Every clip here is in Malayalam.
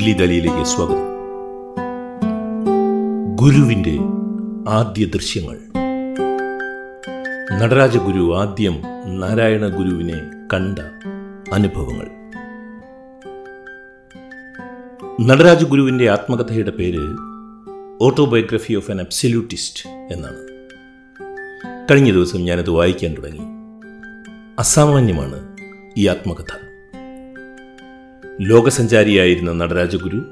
ദില്ലി ദലിയിലേക്ക് സ്വാഗതം. ഗുരുവിന്റെ ആദ്യ ദൃശ്യങ്ങൾ. നടരാജഗുരു ആദ്യം നാരായണ ഗുരുവിനെ കണ്ട അനുഭവങ്ങൾ. നടരാജ ഗുരുവിന്റെ ആത്മകഥയുടെ പേര് ഓട്ടോബയോഗ്രഫി ഓഫ് ആൻ അബ്സല്യൂട്ടിസ്റ്റ് എന്നാണ്. കഴിഞ്ഞ ദിവസം ഞാനത് വായിക്കാൻ തുടങ്ങി. അസാമാന്യമാണ് ഈ ആത്മകഥ. ലോകസഞ്ചാരിയായിരുന്ന നടരാജഗുരു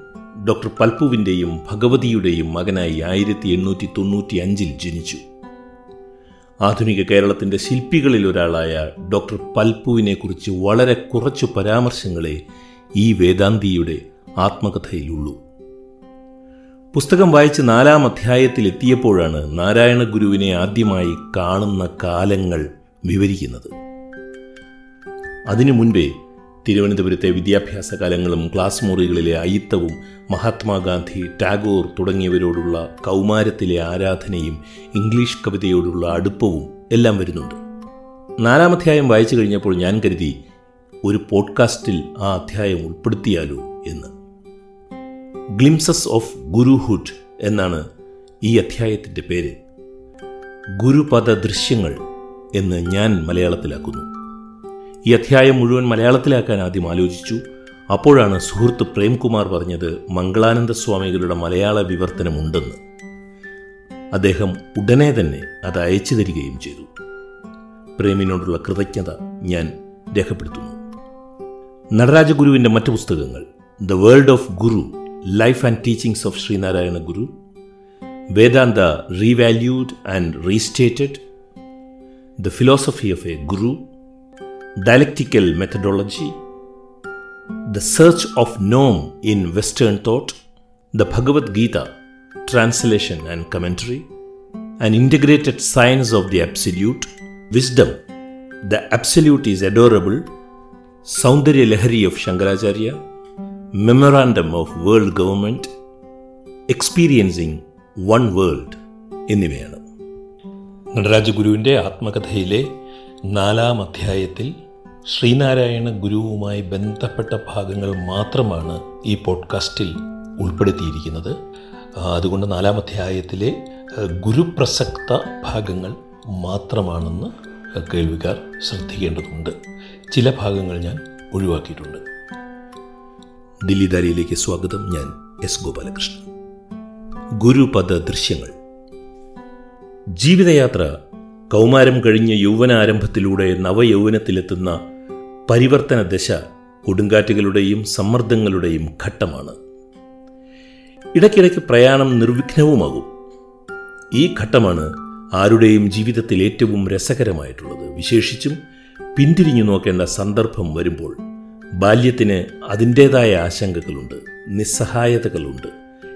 ഡോക്ടർ പൽപ്പുവിന്റെയും ഭഗവതിയുടെയും മകനായി ആയിരത്തി എണ്ണൂറ്റി തൊണ്ണൂറ്റി അഞ്ചിൽ ജനിച്ചു. ആധുനിക കേരളത്തിന്റെ ശില്പികളിൽ ഒരാളായ ഡോക്ടർ പൽപ്പുവിനെക്കുറിച്ച് വളരെ കുറച്ചു പരാമർശങ്ങളെ ഈ വേദാന്തിയുടെ ആത്മകഥയിലുള്ളൂ. പുസ്തകം വായിച്ച് നാലാം അധ്യായത്തിൽ എത്തിയപ്പോഴാണ് നാരായണ ഗുരുവിനെ ആദ്യമായി കാണുന്ന കാലങ്ങൾ വിവരിക്കുന്നത്. അതിനു മുൻപേ തിരുവനന്തപുരത്തെ വിദ്യാഭ്യാസ കാലങ്ങളും ക്ലാസ് മുറികളിലെ അയിത്തവും മഹാത്മാഗാന്ധി ടാഗോർ തുടങ്ങിയവരോടുള്ള കൗമാരത്തിലെ ആരാധനയും ഇംഗ്ലീഷ് കവിതയോടുള്ള അടുപ്പവും എല്ലാം വരുന്നുണ്ട്. നാലാമധ്യായം വായിച്ചു കഴിഞ്ഞപ്പോൾ ഞാൻ കരുതി ഒരു പോഡ്കാസ്റ്റിൽ ആ അധ്യായം ഉൾപ്പെടുത്തിയാലോ എന്ന്. ഗ്ലിംസസ് ഓഫ് ഗുരുഹുഡ് എന്നാണ് ഈ അധ്യായത്തിന്റെ പേര്. ഗുരുപദ ദൃശ്യങ്ങൾ എന്ന് ഞാൻ മലയാളത്തിലാക്കുന്നു. ഈ അധ്യായം മുഴുവൻ മലയാളത്തിലാക്കാൻ ആദ്യം ആലോചിച്ചു. അപ്പോഴാണ് സുഹൃത്ത് പ്രേംകുമാർ പറഞ്ഞത് മംഗളാനന്ദ സ്വാമികളുടെ മലയാള വിവർത്തനമുണ്ടെന്ന്. അദ്ദേഹം ഉടനെ തന്നെ അത് അയച്ചു തരികയും ചെയ്തു. പ്രേമിനോടുള്ള കൃതജ്ഞത ഞാൻ രേഖപ്പെടുത്തുന്നു. നടരാജഗുരുവിന്റെ മറ്റു പുസ്തകങ്ങൾ the world of guru life and teachings of Sree Narayana Guru Vedanta revalued and restated the philosophy of a guru dialectical methodology, the search of norm in Western thought, the Bhagavad Gita, translation and commentary, an integrated science of the absolute, wisdom, the absolute is adorable, Saundarya Lahari of Shankaracharya, memorandum of world government, experiencing one world എന്നിവയാണ് നടരാജഗുരുവിന്റെ ആത്മകഥയിലെ നാലാം അധ്യായത്തിൽ ശ്രീനാരായണ ഗുരുവുമായി ബന്ധപ്പെട്ട ഭാഗങ്ങൾ മാത്രമാണ് ഈ പോഡ്കാസ്റ്റിൽ ഉൾപ്പെടുത്തിയിരിക്കുന്നത്. അതുകൊണ്ട് നാലാം അധ്യായത്തിലെ ഗുരുപ്രസക്ത ഭാഗങ്ങൾ മാത്രമാണെന്ന് കേൾവിക്കാർ ശ്രദ്ധിക്കേണ്ടതുണ്ട്. ചില ഭാഗങ്ങൾ ഞാൻ ഒഴിവാക്കിയിട്ടുണ്ട്. ദില്ലിദാരിയിലേക്ക് സ്വാഗതം. ഞാൻ എസ് ഗോപാലകൃഷ്ണൻ. ഗുരുപദ ദൃശ്യങ്ങൾ. ജീവിതയാത്ര. കൗമാരം കഴിഞ്ഞ് യൗവനാരംഭത്തിലൂടെ നവയൗവനത്തിലെത്തുന്ന പരിവർത്തന ദശ കൊടുങ്കാറ്റുകളുടെയും സമ്മർദ്ദങ്ങളുടെയും ഘട്ടമാണ്. ഇടയ്ക്കിടയ്ക്ക് പ്രയാണം നിർവിഘ്നവുമാകും. ഈ ഘട്ടമാണ് ആരുടെയും ജീവിതത്തിൽ ഏറ്റവും രസകരമായിട്ടുള്ളത്. വിശേഷിച്ചും പിന്തിരിഞ്ഞു നോക്കേണ്ട സന്ദർഭം വരുമ്പോൾ ബാല്യത്തിന് അതിന്റേതായ ആശങ്കകളുണ്ട് നിസ്സഹായതകളുണ്ട്.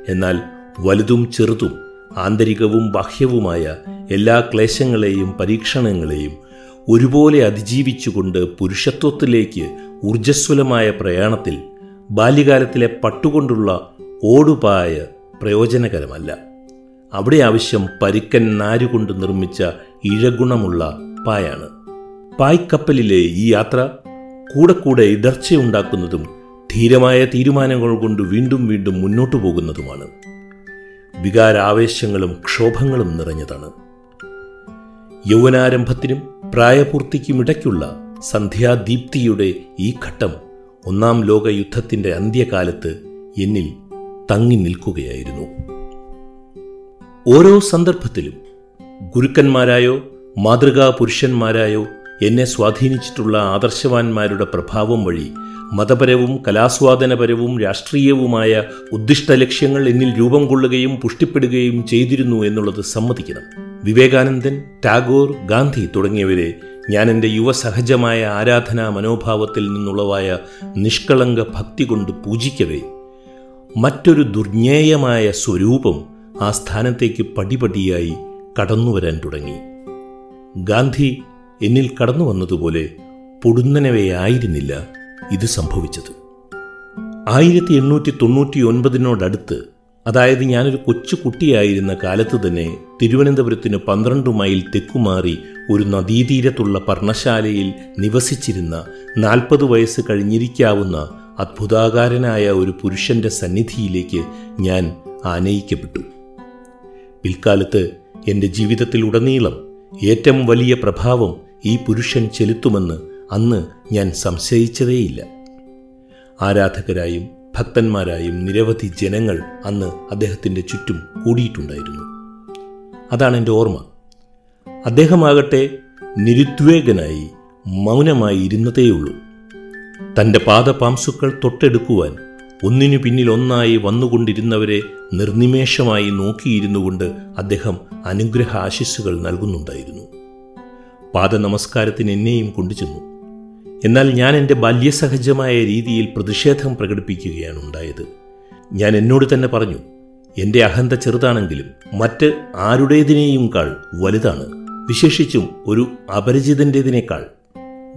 എന്നാൽ വലുതും ചെറുതും ആന്തരികവും ബാഹ്യവുമായ എല്ലാ ക്ലേശങ്ങളെയും പരീക്ഷണങ്ങളെയും ഒരുപോലെ അതിജീവിച്ചുകൊണ്ട് പുരുഷത്വത്തിലേക്ക് ഊർജസ്വലമായ പ്രയാണത്തിൽ ബാല്യകാലത്തിലെ പട്ടുകൊണ്ടുള്ള ഓടുപായ പ്രയോജനകരമല്ല. അവിടെ ആവശ്യം പരുക്കൻ നാരുകൊണ്ട് നിർമ്മിച്ച ഇഴഗുണമുള്ള പായാണ്. പായ്ക്കപ്പലിലെ ഈ യാത്ര കൂടെ കൂടെ ഇടർച്ചയുണ്ടാക്കുന്നതും ധീരമായ തീരുമാനങ്ങൾ കൊണ്ട് വീണ്ടും വീണ്ടും മുന്നോട്ടു പോകുന്നതുമാണ്. വികാരാവേശങ്ങളും ക്ഷോഭങ്ങളും നിറഞ്ഞതാണ്. യൗവനാരംഭത്തിനും പ്രായപൂർത്തിക്കുമിടയ്ക്കുള്ള സന്ധ്യാദീപ്തിയുടെ ഈ ഘട്ടം ഒന്നാം ലോക യുദ്ധത്തിന്റെ അന്ത്യകാലത്ത് എന്നിൽ തങ്ങി നിൽക്കുകയായിരുന്നു. ഓരോ സന്ദർഭത്തിലും ഗുരുക്കന്മാരായോ മാതൃകാ പുരുഷന്മാരായോ എന്നെ സ്വാധീനിച്ചിട്ടുള്ള ആദർശവാന്മാരുടെ പ്രഭാവം വഴി മതപരവും കലാസ്വാദനപരവും രാഷ്ട്രീയവുമായ ഉദ്ദിഷ്ട ലക്ഷ്യങ്ങൾ എന്നിൽ രൂപം കൊള്ളുകയും പുഷ്ടിപ്പെടുകയും ചെയ്തിരുന്നു എന്നുള്ളത് സമ്മതിക്കണം. വിവേകാനന്ദൻ ടാഗോർ ഗാന്ധി തുടങ്ങിയവരെ ഞാൻ എന്റെ യുവസഹജമായ ആരാധനാ മനോഭാവത്തിൽ നിന്നുള്ളവായ നിഷ്കളങ്ക ഭക്തി കൊണ്ട് പൂജിക്കവേ. മറ്റൊരു ദുർജ്ഞേയമായ സ്വരൂപം ആ സ്ഥാനത്തേക്ക് പടിപടിയായി കടന്നുവരാൻ തുടങ്ങി. ഗാന്ധി എന്നിൽ കടന്നു വന്നതുപോലെ പൊടുന്നനവയായിരുന്നില്ല ഇത് സംഭവിച്ചത്. ആയിരത്തി എണ്ണൂറ്റി തൊണ്ണൂറ്റി ഒൻപതിനോടടുത്ത് അതായത് ഞാനൊരു കൊച്ചു കുട്ടിയായിരുന്ന കാലത്ത് തന്നെ തിരുവനന്തപുരത്തിന് പന്ത്രണ്ട് മൈൽ തെക്കുമാറി ഒരു നദീതീരത്തുള്ള പർണശാലയിൽ നിവസിച്ചിരുന്ന നാൽപ്പത് വയസ്സ് കഴിഞ്ഞിരിക്കാവുന്ന അത്ഭുതാകാരനായ ഒരു പുരുഷന്റെ സന്നിധിയിലേക്ക് ഞാൻ ആനയിക്കപ്പെട്ടു. പിൽക്കാലത്ത് എന്റെ ജീവിതത്തിൽ ഉടനീളം ഏറ്റവും വലിയ പ്രഭാവം ഈ പുരുഷൻ ചെലുത്തുമെന്ന് അന്ന് ഞാൻ സംശയിച്ചതേയില്ല. ആരാധകരായും ഭക്തന്മാരായും നിരവധി ജനങ്ങൾ അന്ന് അദ്ദേഹത്തിന്റെ ചുറ്റും കൂടിയിട്ടുണ്ടായിരുന്നു. അതാണ് എന്റെ ഓർമ്മ. അദ്ദേഹമാകട്ടെ നിരുദ്വേഗനായി മൗനമായി ഇരുന്നതേയുള്ളൂ. തന്റെ പാദപാംസുക്കൾ തൊട്ടെടുക്കുവാൻ ഒന്നിനു പിന്നിൽ ഒന്നായി വന്നുകൊണ്ടിരുന്നവരെ നിർനിമേഷമായി നോക്കിയിരുന്നുകൊണ്ട് അദ്ദേഹം അനുഗ്രഹ ആശിസ്സുകൾ നൽകുന്നുണ്ടായിരുന്നു. പാദനമസ്കാരത്തിന് എന്നെയും കൊണ്ടുചെന്നു. എന്നാൽ ഞാൻ എന്റെ ബാല്യസഹജമായ രീതിയിൽ പ്രതിഷേധം പ്രകടിപ്പിക്കുകയാണ് ഉണ്ടായത്. ഞാൻ എന്നോട് തന്നെ പറഞ്ഞു എന്റെ അഹന്ത ചെറുതാണെങ്കിലും മറ്റ് ആരുടേതിനേയും കാൾ വലുതാണ്. വിശേഷിച്ചും ഒരു അപരിചിതന്റെതിനേക്കാൾ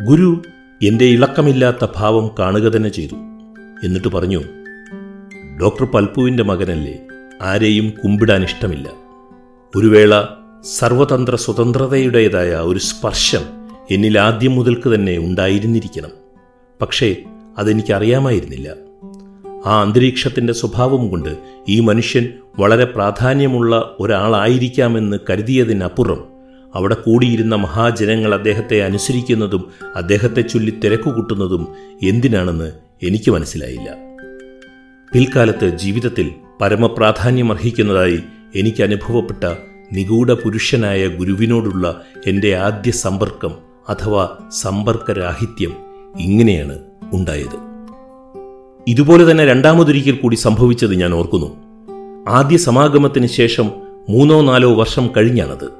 ഗുരു എന്റെ ഇളക്കമില്ലാത്ത ഭാവം കാണുക തന്നെ ചെയ്തു. എന്നിട്ട് പറഞ്ഞു ഡോക്ടർ പൽപ്പുവിന്റെ മകനല്ലേ ആരെയും കുമ്പിടാൻ ഇഷ്ടമില്ല. ഒരു വേള സർവതന്ത്ര സ്വതന്ത്രതയുടേതായ ഒരു സ്പർശം എന്നിൽ ആദ്യം മുതൽക്ക് തന്നെ ഉണ്ടായിരുന്നിരിക്കണം. പക്ഷേ അതെനിക്കറിയാമായിരുന്നില്ല. ആ അന്തരീക്ഷത്തിന്റെ സ്വഭാവം കൊണ്ട് ഈ മനുഷ്യൻ വളരെ പ്രാധാന്യമുള്ള ഒരാളായിരിക്കാമെന്ന് കരുതിയതിനപ്പുറം അവിടെ കൂടിയിരുന്ന മഹാജനങ്ങൾ അദ്ദേഹത്തെ അനുസരിക്കുന്നതും അദ്ദേഹത്തെ ചൊല്ലി തിരക്കുകൂട്ടുന്നതും എന്തിനാണെന്ന് എനിക്ക് മനസ്സിലായില്ല. പിൽക്കാലത്ത് ജീവിതത്തിൽ പരമപ്രാധാന്യം അർഹിക്കുന്നതായി എനിക്ക് അനുഭവപ്പെട്ട നിഗൂഢ പുരുഷനായ ഗുരുവിനോടുള്ള എന്റെ ആദ്യ സമ്പർക്കം അഥവാ സമ്പർക്കരാഹിത്യം ഇങ്ങനെയാണ് ഉണ്ടായത്. ഇതുപോലെ തന്നെ രണ്ടാമതൊരിക്കൽ കൂടി സംഭവിച്ചത് ഞാൻ ഓർക്കുന്നു. ആദ്യ സമാഗമത്തിന് ശേഷം മൂന്നോ നാലോ വർഷം കഴിഞ്ഞാണത്.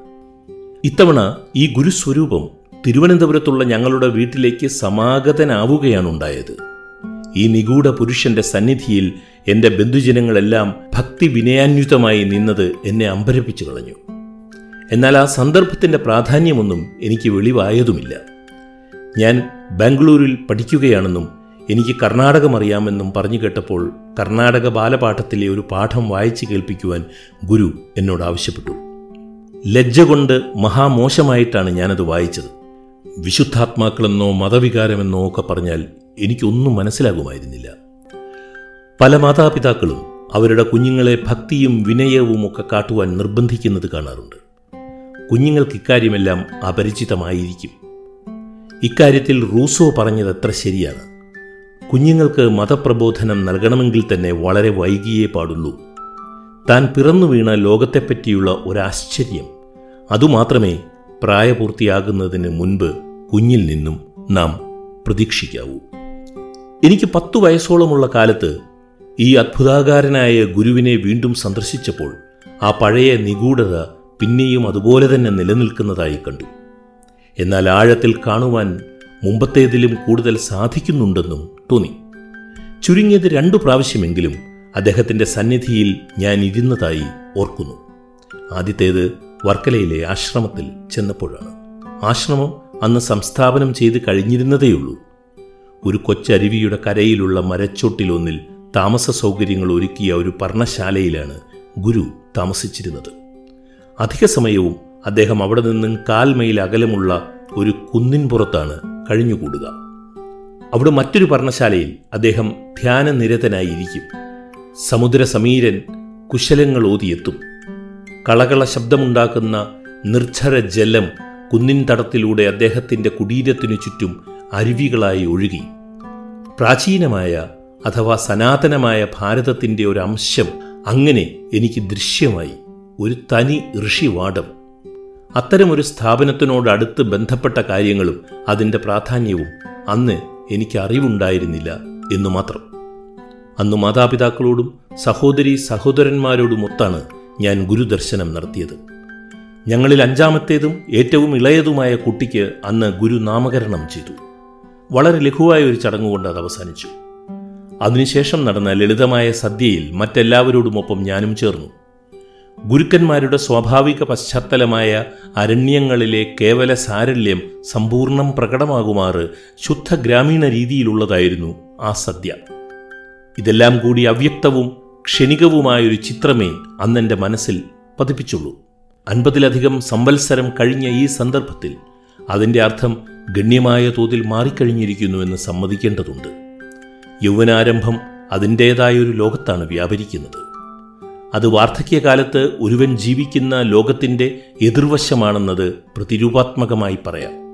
ഇത്തവണ ഈ ഗുരുസ്വരൂപം തിരുവനന്തപുരത്തുള്ള ഞങ്ങളുടെ വീട്ടിലേക്ക് സമാഗതനാവുകയാണ് ഉണ്ടായത്. ഈ നിഗൂഢ പുരുഷന്റെ സന്നിധിയിൽ എന്റെ ബന്ധുജനങ്ങളെല്ലാം ഭക്തി വിനയാന്യുതമായി നിന്നത് എന്നെ അമ്പരപ്പിച്ചു കളഞ്ഞു. എന്നാൽ ആ സന്ദർഭത്തിന്റെ പ്രാധാന്യമൊന്നും എനിക്ക് വെളിവായതുമില്ല. ഞാൻ ബാംഗ്ലൂരിൽ പഠിക്കുകയാണെന്നും എനിക്ക് കർണാടകം അറിയാമെന്നും പറഞ്ഞു കേട്ടപ്പോൾ കർണാടക ബാലപാഠത്തിലെ ഒരു പാഠം വായിച്ചു കേൾപ്പിക്കുവാൻ ഗുരു എന്നോട് ആവശ്യപ്പെട്ടു. ലജ്ജ കൊണ്ട് മഹാമോശമായിട്ടാണ് ഞാനത് വായിച്ചത്. വിശുദ്ധാത്മാക്കളെന്നോ മതവികാരമെന്നോ ഒക്കെ പറഞ്ഞാൽ എനിക്കൊന്നും മനസ്സിലാകുമായിരുന്നില്ല. പല മാതാപിതാക്കളും അവരുടെ കുഞ്ഞുങ്ങളെ ഭക്തിയും വിനയവും ഒക്കെ കാട്ടുവാൻ നിർബന്ധിക്കുന്നത് കാണാറുണ്ട്. കുഞ്ഞുങ്ങൾക്ക് ഇക്കാര്യമെല്ലാം അപരിചിതമായിരിക്കും. ഇക്കാര്യത്തിൽ റൂസോ പറഞ്ഞത് അത്ര ശരിയാണ്. കുഞ്ഞുങ്ങൾക്ക് മതപ്രബോധനം നൽകണമെങ്കിൽ തന്നെ വളരെ വൈകിയേ പാടുള്ളൂ. താൻ പിറന്നു വീണ ലോകത്തെപ്പറ്റിയുള്ള ഒരാശ്ചര്യം അതുമാത്രമേ പ്രായപൂർത്തിയാകുന്നതിന് മുൻപ് കുഞ്ഞിൽ നിന്നും നാം പ്രതീക്ഷിക്കാവൂ. എനിക്ക് പത്തു വയസ്സോളമുള്ള കാലത്ത് ഈ അത്ഭുതാകാരനായ ഗുരുവിനെ വീണ്ടും സന്ദർശിച്ചപ്പോൾ ആ പഴയ നിഗൂഢത പിന്നെയും അതുപോലെ തന്നെ നിലനിൽക്കുന്നതായി കണ്ടു. എന്നാൽ ആഴത്തിൽ കാണുവാൻ മുമ്പത്തേതിലും കൂടുതൽ സാധിക്കുന്നുണ്ടെന്നും തോന്നി. ചുരുങ്ങിയത് രണ്ടു പ്രാവശ്യമെങ്കിലും അദ്ദേഹത്തിന്റെ സന്നിധിയിൽ ഞാൻ ഇരുന്നതായി ഓർക്കുന്നു. ആദ്യത്തേത് വർക്കലയിലെ ആശ്രമത്തിൽ ചെന്നപ്പോഴാണ്. ആശ്രമം അന്ന് സംസ്ഥാപനം ചെയ്ത് കഴിഞ്ഞിരുന്നതേയുള്ളൂ. ഒരു കൊച്ചരുവിയുടെ കരയിലുള്ള മരച്ചോട്ടിലൊന്നിൽ താമസ സൗകര്യങ്ങൾ ഒരുക്കിയ ഒരു പർണശാലയിലാണ് ഗുരു താമസിച്ചിരുന്നത്. അധിക സമയവും അദ്ദേഹം അവിടെ നിന്നും കാൽ മൈൽ അകലമുള്ള ഒരു കുന്നിൻ പുറത്താണ് കഴിഞ്ഞുകൂടുക. അവിടെ മറ്റൊരു പർണശാലയിൽ അദ്ദേഹം ധ്യാനനിരതനായിരിക്കും. സമുദ്രസമീരൻ കുശലങ്ങൾ ഓതിയെത്തും. കളകള ശബ്ദമുണ്ടാക്കുന്ന നിർജര ജലം കുന്നിൻ തടത്തിലൂടെ അദ്ദേഹത്തിന്റെ കുടീരത്തിനു ചുറ്റും അരുവികളായി ഒഴുകി. പ്രാചീനമായ അഥവാ സനാതനമായ ഭാരതത്തിന്റെ ഒരു അംശം അങ്ങനെ എനിക്ക് ദൃശ്യമായി. ഒരു തനി ഋഷിവാടം അത്തരമൊരു സ്ഥാപനത്തിനോട് അടുത്ത് ബന്ധപ്പെട്ട കാര്യങ്ങളും അതിന്റെ പ്രാധാന്യവും അന്ന് എനിക്ക് അറിവുണ്ടായിരുന്നില്ല എന്നു മാത്രം. അന്ന് മാതാപിതാക്കളോടും സഹോദരി സഹോദരന്മാരോടുമൊത്താണ് ഞാൻ ഗുരുദർശനം നടത്തിയത്. ഞങ്ങളിൽ അഞ്ചാമത്തേതും ഏറ്റവും ഇളയതുമായ കുട്ടിക്ക് അന്ന് ഗുരു നാമകരണം ചെയ്തു. വളരെ ലഘുവായ ഒരു ചടങ്ങുകൊണ്ട് അത് അവസാനിച്ചു. അതിനുശേഷം നടന്ന ലളിതമായ സദ്യയിൽ മറ്റെല്ലാവരോടുമൊപ്പം ഞാനും ചേർന്നു. ഗുരുക്കന്മാരുടെ സ്വാഭാവിക പശ്ചാത്തലമായ അരണ്യങ്ങളിലെ കേവല സാരല്യം സമ്പൂർണം പ്രകടമാകുമാറ് ശുദ്ധ ഗ്രാമീണ രീതിയിലുള്ളതായിരുന്നു ആ സദ്യ. ഇതെല്ലാം കൂടി അവ്യക്തവും ക്ഷണികവുമായൊരു ചിത്രമേ അന്നെന്റെ മനസ്സിൽ പതിപ്പിച്ചുള്ളൂ. അൻപതിലധികം സംവത്സരം കഴിഞ്ഞ ഈ സന്ദർഭത്തിൽ അതിന്റെ അർത്ഥം ഗണ്യമായ തോതിൽ മാറിക്കഴിഞ്ഞിരിക്കുന്നുവെന്ന് സമ്മതിക്കേണ്ടതുണ്ട്. യൗവനാരംഭം അതിന്റേതായൊരു ലോകത്താണ് വ്യാപരിക്കുന്നത്. അത് വാർദ്ധക്യകാലത്ത് ഒരുവൻ ജീവിക്കുന്ന ലോകത്തിന്റെ എതിർവശമാണെന്നത് പ്രതിരൂപാത്മകമായി പറയാം.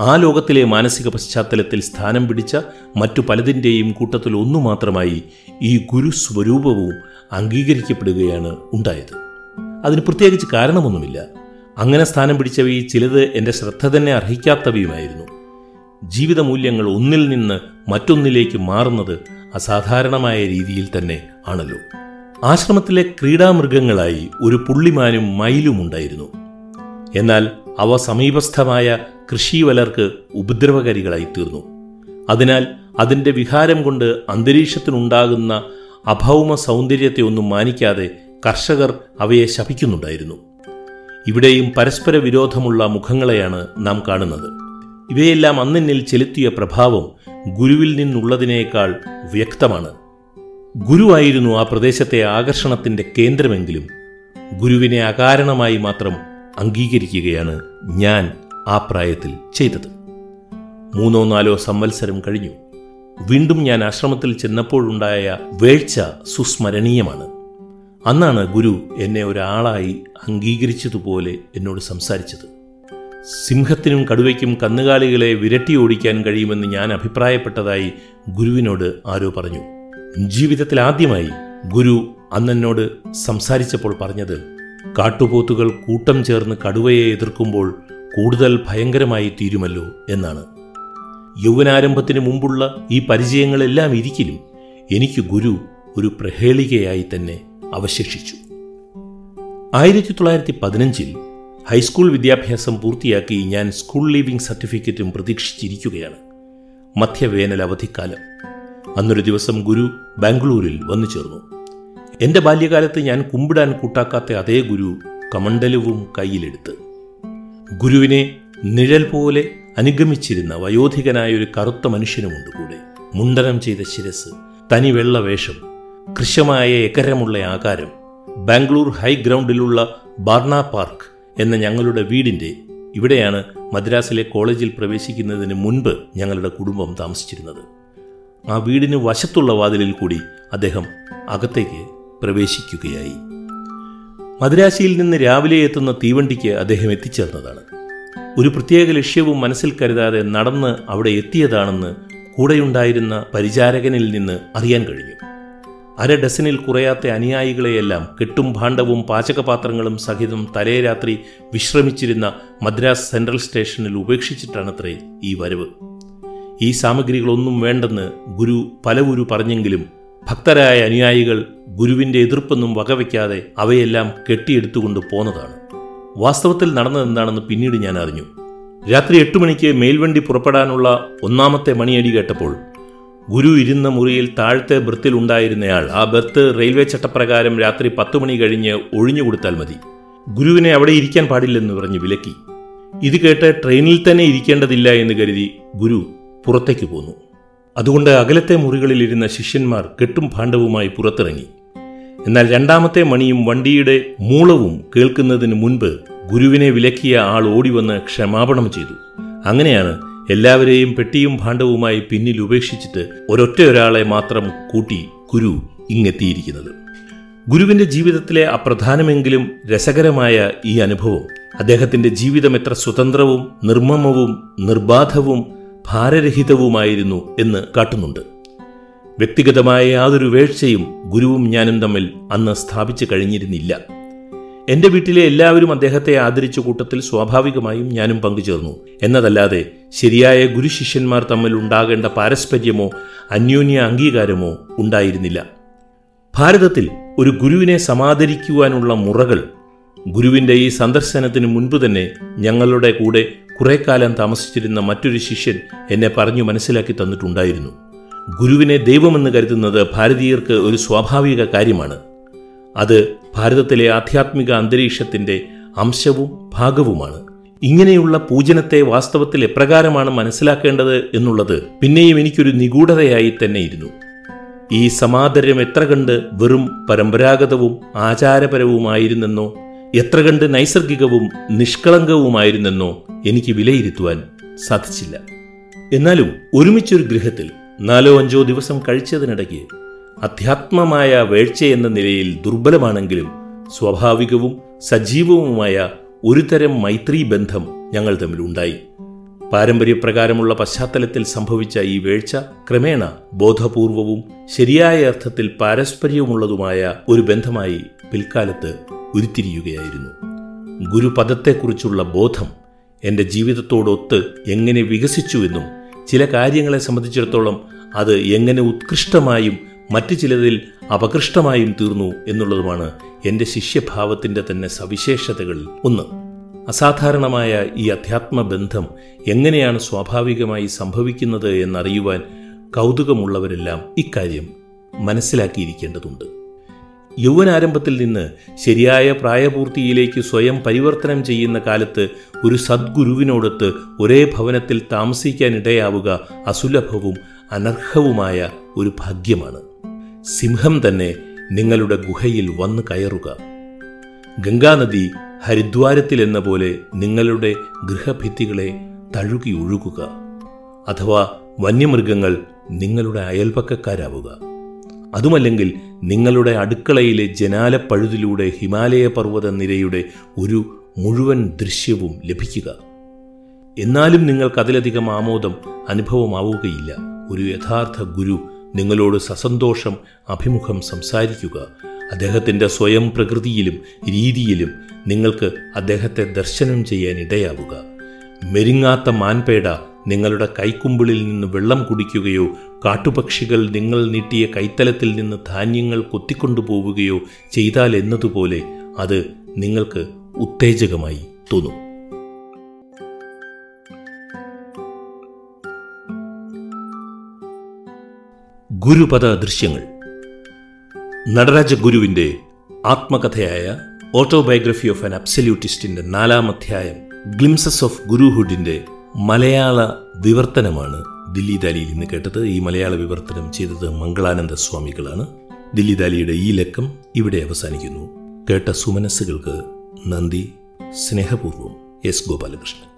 ആ ലോകത്തിലെ മാനസിക പശ്ചാത്തലത്തിൽ സ്ഥാനം പിടിച്ച മറ്റു പലതിന്റെയും കൂട്ടത്തിൽ ഒന്നു മാത്രമായി ഈ ഗുരുസ്വരൂപവും അംഗീകരിക്കപ്പെടുകയാണ് ഉണ്ടായത്. അതിന് പ്രത്യേകിച്ച് കാരണമൊന്നുമില്ല. അങ്ങനെ സ്ഥാനം പിടിച്ചവയിൽ ചിലത് എന്റെ ശ്രദ്ധ തന്നെ അർഹിക്കാത്തവയുമായിരുന്നു. ജീവിതമൂല്യങ്ങൾ ഒന്നിൽ നിന്ന് മറ്റൊന്നിലേക്ക് മാറുന്നത് അസാധാരണമായ രീതിയിൽ തന്നെ ആണല്ലോ. ആശ്രമത്തിലെ ക്രീഡാമൃഗങ്ങളായി ഒരു പുള്ളിമാനും മയിലും ഉണ്ടായിരുന്നു. എന്നാൽ അവ സമീപസ്ഥമായ കൃഷിവലർക്ക് ഉപദ്രവകാരികളായി തീർന്നു. അതിനാൽ അതിന്റെ വിഹാരം കൊണ്ട് അന്തരീക്ഷത്തിനുണ്ടാകുന്ന അഭൗമ സൗന്ദര്യത്തെ ഒന്നും മാനിക്കാതെ കർഷകർ അവയെ ശപിക്കുന്നുണ്ടായിരുന്നു. ഇവിടെയും പരസ്പര വിരോധമുള്ള മുഖങ്ങളെയാണ് നാം കാണുന്നത്. ഇവയെല്ലാം അന്നെന്നിൽ ചെലുത്തിയ പ്രഭാവം ഗുരുവിൽ നിന്നുള്ളതിനേക്കാൾ വ്യക്തമാണ്. ഗുരുവായിരുന്നു ആ പ്രദേശത്തെ ആകർഷണത്തിന്റെ കേന്ദ്രമെങ്കിലും ഗുരുവിനെ അകാരണമായി മാത്രം അംഗീകരിക്കുകയാണ് ഞാൻ ആ പ്രായത്തിൽ ചെയ്തത്. മൂന്നോ നാലോ സംവത്സരം കഴിഞ്ഞു. വീണ്ടും ഞാൻ ആശ്രമത്തിൽ ചെന്നപ്പോഴുണ്ടായ വേഴ്ച സുസ്മരണീയമാണ്. അന്നാണ് ഗുരു എന്നെ ഒരാളായി അംഗീകരിച്ചതുപോലെ എന്നോട് സംസാരിച്ചത്. സിംഹത്തിനും കടുവയ്ക്കും കന്നുകാലികളെ വിരട്ടി ഓടിക്കാൻ കഴിയുമെന്ന് ഞാൻ അഭിപ്രായപ്പെട്ടതായി ഗുരുവിനോട് ആരോ പറഞ്ഞു. ജീവിതത്തിൽ ആദ്യമായി ഗുരു അന്നെന്നോട് സംസാരിച്ചപ്പോൾ പറഞ്ഞത് കാട്ടുപോത്തുകൾ കൂട്ടം ചേർന്ന് കടുവയെ എതിർക്കുമ്പോൾ കൂടുതൽ ഭയങ്കരമായി തീരുമല്ലോ എന്നാണ്. യൗവനാരംഭത്തിന് മുമ്പുള്ള ഈ പരിചയങ്ങളെല്ലാം ഇരിക്കലും എനിക്ക് ഗുരു ഒരു പ്രഹേളികയായി തന്നെ അവശേഷിച്ചു. ആയിരത്തി തൊള്ളായിരത്തി പതിനഞ്ചിൽ ഹൈസ്കൂൾ വിദ്യാഭ്യാസം പൂർത്തിയാക്കി ഞാൻ സ്കൂൾ ലീവിംഗ് സർട്ടിഫിക്കറ്റും പ്രതീക്ഷിച്ചിരിക്കുകയാണ്. മധ്യവേനൽ അവധിക്കാലം. അന്നൊരു ദിവസം ഗുരു ബാംഗ്ലൂരിൽ വന്നു ചേർന്നു. എന്റെ ബാല്യകാലത്ത് ഞാൻ കുമ്പിടാൻ കൂട്ടാക്കാത്ത അതേ ഗുരു കമണ്ഡലവും കയ്യിലെടുത്ത്. ഗുരുവിനെ നിഴൽ പോലെ അനുഗമിച്ചിരുന്ന വയോധികനായ ഒരു കറുത്ത മനുഷ്യനുമുണ്ട് കൂടെ. മുണ്ടനം ചെയ്ത ശിരസ് തനി വെള്ള വേഷം കൃശമായ എക്കരമുള്ള ആകാരം ബാംഗ്ലൂർ ഹൈ ഗ്രൗണ്ടിലുള്ള ബാർണ പാർക്ക് എന്ന ഞങ്ങളുടെ വീടിന്റെ ഇവിടെയാണ് മദ്രാസിലെ കോളേജിൽ പ്രവേശിക്കുന്നതിന് മുൻപ് ഞങ്ങളുടെ കുടുംബം താമസിച്ചിരുന്നത്. ആ വീടിന് വശത്തുള്ള വാതിലിൽ കൂടി അദ്ദേഹം അകത്തേക്ക് പ്രവേശിക്കുകയായി. മദ്രാശിയിൽ നിന്ന് രാവിലെ എത്തുന്ന തീവണ്ടിക്ക് അദ്ദേഹം എത്തിച്ചേർന്നതാണ്. ഒരു പ്രത്യേക ലക്ഷ്യവും മനസ്സിൽ കരുതാതെ നടന്ന് അവിടെ എത്തിയതാണെന്ന് കൂടെയുണ്ടായിരുന്ന പരിചാരകനിൽ നിന്ന് അറിയാൻ കഴിഞ്ഞു. അര ഡസനിൽ കുറയാത്ത അനുയായികളെയെല്ലാം കെട്ടും ഭാണ്ഡവും പാചകപാത്രങ്ങളും സഹിതം തലേ രാത്രി വിശ്രമിച്ചിരുന്ന മദ്രാസ് സെൻട്രൽ സ്റ്റേഷനിൽ ഉപേക്ഷിച്ചിട്ടാണത്രേ ഈ വരവ്. ഈ സാമഗ്രികളൊന്നും വേണ്ടെന്ന് ഗുരു പലവുരു പറഞ്ഞെങ്കിലും ഭക്തരായ അനുയായികൾ ഗുരുവിന്റെ എതിർപ്പൊന്നും വകവയ്ക്കാതെ അവയെല്ലാം കെട്ടിയെടുത്തുകൊണ്ട് പോന്നതാണ്. വാസ്തവത്തിൽ നടന്നതെന്താണെന്ന് പിന്നീട് ഞാൻ അറിഞ്ഞു. രാത്രി എട്ട് മണിക്ക് മേൽവണ്ടി പുറപ്പെടാനുള്ള ഒന്നാമത്തെ മണിയടി കേട്ടപ്പോൾ ഗുരു ഇരുന്ന മുറിയിൽ താഴത്തെ ബെർത്തിൽ ഉണ്ടായിരുന്നയാൾ ആ ബെർത്ത് റെയിൽവേ ചട്ടപ്രകാരം രാത്രി പത്ത് മണി കഴിഞ്ഞ് ഒഴിഞ്ഞു കൊടുത്താൽ മതി. ഗുരുവിനെ അവിടെ ഇരിക്കാൻ പാടില്ലെന്ന് പറഞ്ഞ് വിലക്കി. ഇത് കേട്ട് ട്രെയിനിൽ തന്നെ ഇരിക്കേണ്ടതില്ല എന്ന് കരുതി ഗുരു പുറത്തേക്ക് പോന്നു. അതുകൊണ്ട് അകലത്തെ മുറികളിലിരുന്ന ശിഷ്യന്മാർ കെട്ടും ഭാണ്ഡവുമായി പുറത്തിറങ്ങി. എന്നാൽ രണ്ടാമത്തെ മണിയും വണ്ടിയുടെ മൂളവും കേൾക്കുന്നതിന് മുൻപ് ഗുരുവിനെ വിലക്കിയ ആൾ ഓടിവന്ന് ക്ഷമാപണം ചെയ്തു. അങ്ങനെയാണ് എല്ലാവരെയും പെട്ടിയും ഭാണ്ഡവുമായി പിന്നിൽ ഉപേക്ഷിച്ചിട്ട് ഒരൊറ്റ ഒരാളെ മാത്രം കൂട്ടി ഗുരു ഇങ്ങെത്തിയിരിക്കുന്നത്. ഗുരുവിന്റെ ജീവിതത്തിലെ അപ്രധാനമെങ്കിലും രസകരമായ ഈ അനുഭവം അദ്ദേഹത്തിന്റെ ജീവിതം എത്ര സ്വതന്ത്രവും നിർമ്മമവും നിർബാധവും ഭാരരഹിതവുമായിരുന്നു എന്ന് കാട്ടുന്നുണ്ട്. വ്യക്തിഗതമായ യാതൊരു വേഴ്ചയും ഗുരുവും ഞാനും തമ്മിൽ അന്ന് സ്ഥാപിച്ചു കഴിഞ്ഞിരുന്നില്ല. എന്റെ വീട്ടിലെ എല്ലാവരും അദ്ദേഹത്തെ ആദരിച്ച കൂട്ടത്തിൽ സ്വാഭാവികമായും ഞാനും പങ്കുചേർന്നു. എന്നതല്ലാതെ ശരിയായ ഗുരുശിഷ്യന്മാർ തമ്മിൽ ഉണ്ടാകേണ്ട പാരസ്പര്യമോ അന്യോന്യ അംഗീകാരമോ ഉണ്ടായിരുന്നില്ല. ഭാരതത്തിൽ ഒരു ഗുരുവിനെ സമാദരിക്കുവാനുള്ള മുറകൾ ഗുരുവിന്റെ ഈ സന്ദർശനത്തിന് മുൻപ് തന്നെ ഞങ്ങളുടെ കൂടെ കുറെ കാലം താമസിച്ചിരുന്ന മറ്റൊരു ശിഷ്യൻ എന്നെ പറഞ്ഞു മനസ്സിലാക്കി തന്നിട്ടുണ്ടായിരുന്നു. ഗുരുവിനെ ദൈവമെന്ന് കരുതുന്നത് ഭാരതീയർക്ക് ഒരു സ്വാഭാവിക കാര്യമാണ്. അത് ഭാരതത്തിലെ ആധ്യാത്മിക അന്തരീക്ഷത്തിന്റെ അംശവും ഭാഗവുമാണ്. ഇങ്ങനെയുള്ള പൂജനത്തെ വാസ്തവത്തിൽ എപ്രകാരമാണ് മനസ്സിലാക്കേണ്ടത് എന്നുള്ളത് പിന്നെയും എനിക്കൊരു നിഗൂഢതയായി തന്നെയിരുന്നു. ഈ സമാദരം എത്ര കണ്ട് വെറും പരമ്പരാഗതവും ആചാരപരവുമായിരുന്നെന്നോ എത്ര കണ്ട് നൈസർഗികവും നിഷ്കളങ്കവുമായിരുന്നെന്നോ എനിക്ക് വിലയിരുത്തുവാൻ സാധിച്ചില്ല. എന്നാലും ഒരുമിച്ചൊരു ഗൃഹത്തിൽ നാലോ അഞ്ചോ ദിവസം കഴിച്ചതിനിടയ്ക്ക് അധ്യാത്മമായ വേഴ്ച എന്ന നിലയിൽ ദുർബലമാണെങ്കിലും സ്വാഭാവികവും സജീവവുമായ ഒരുതരം മൈത്രീ ബന്ധം ഞങ്ങൾ തമ്മിലുണ്ടായി പാരമ്പര്യപ്രകാരമുള്ള പശ്ചാത്തലത്തിൽ സംഭവിച്ച ഈ വേഴ്ച ക്രമേണ ബോധപൂർവവും ശരിയായ അർത്ഥത്തിൽ പാരസ്പര്യമുള്ളതുമായ ഒരു ബന്ധമായി പിൽക്കാലത്ത് ഉരുത്തിരിയുകയായിരുന്നു. ഗുരുപദത്തെക്കുറിച്ചുള്ള ബോധം എന്റെ ജീവിതത്തോടൊത്ത് എങ്ങനെ വികസിച്ചുവെന്നും ചില കാര്യങ്ങളെ സംബന്ധിച്ചിടത്തോളം അത് എങ്ങനെ ഉത്കൃഷ്ടമായും മറ്റു ചിലതിൽ അപകൃഷ്ടമായും തീർന്നു എന്നുള്ളതുമാണ് എന്റെ ശിഷ്യഭാവത്തിന്റെ തന്നെ സവിശേഷതകളിൽ ഒന്ന്. അസാധാരണമായ ഈ അധ്യാത്മബന്ധം എങ്ങനെയാണ് സ്വാഭാവികമായി സംഭവിക്കുന്നത് എന്നറിയുവാൻ കൗതുകമുള്ളവരെല്ലാം ഇക്കാര്യം മനസ്സിലാക്കിയിരിക്കേണ്ടതുണ്ട്. യൗവനാരംഭത്തിൽ നിന്ന് ശരിയായ പ്രായപൂർത്തിയിലേക്ക് സ്വയം പരിവർത്തനം ചെയ്യുന്ന കാലത്ത് ഒരു സദ്ഗുരുവിനോടൊത്ത് ഒരേ ഭവനത്തിൽ താമസിക്കാനിടയാവുക അസുലഭവും അനർഹവുമായ ഒരു ഭാഗ്യമാണ്. സിംഹം തന്നെ നിങ്ങളുടെ ഗുഹയിൽ വന്ന് കയറുക. ഗംഗാനദി ഹരിദ്വാരത്തിലെന്ന പോലെ നിങ്ങളുടെ ഗൃഹഭിത്തികളെ തഴുകി ഒഴുകുക. അഥവാ വന്യമൃഗങ്ങൾ നിങ്ങളുടെ അയൽപക്കക്കാരാവുക. അതുമല്ലെങ്കിൽ നിങ്ങളുടെ അടുക്കളയിലെ ജനാലപ്പഴുതിലൂടെ ഹിമാലയ പർവത നിരയുടെ ഒരു മുഴുവൻ ദൃശ്യവും ലഭിക്കുക. എന്നാലും നിങ്ങൾക്കതിലധികം ആമോദം അനുഭവമാവുകയില്ല. ഒരു യഥാർത്ഥ ഗുരു നിങ്ങളോട് സസന്തോഷം അഭിമുഖം സംസാരിക്കുക. അദ്ദേഹത്തിന്റെ സ്വയം പ്രകൃതിയിലും രീതിയിലും നിങ്ങൾക്ക് അദ്ദേഹത്തെ ദർശനം ചെയ്യാൻ ഇടയാവുക മെരിങ്ങാത്ത മാൻപേട നിങ്ങളുടെ കൈക്കുമ്പിളിൽ നിന്ന് വെള്ളം കുടിക്കുകയോ കാട്ടുപക്ഷികൾ നിങ്ങൾ നീട്ടിയ കൈത്തലത്തിൽ നിന്ന് ധാന്യങ്ങൾ കൊത്തിക്കൊണ്ടുപോവുകയോ ചെയ്താൽ എന്നതുപോലെ അത് നിങ്ങൾക്ക് ഉത്തേജകമായി തോന്നും. ഗുരുപദ ദൃശ്യങ്ങൾ നടരാജ ഗുരുവിന്റെ ആത്മകഥയായ ഓട്ടോബയോഗ്രഫി ഓഫ് ആൻ അബ്സല്യൂട്ടിസ്റ്റിന്റെ നാലാം അധ്യായം ഗ്ലിംസസ് ഓഫ് ഗുരുഹുഡിന്റെ മലയാള വിവർത്തനമാണ് ദില്ലി ദാലിയിൽ ഇന്ന് കേട്ടത്. ഈ മലയാള വിവർത്തനം ചെയ്തത് മംഗളാനന്ദ സ്വാമികളാണ്. ദില്ലി ദാലിയുടെ ഈ ലക്കം ഇവിടെ അവസാനിക്കുന്നു. കേട്ട സുമനസ്സുകൾക്ക് നന്ദി സ്നേഹപൂർവം എസ് ഗോപാലകൃഷ്ണൻ.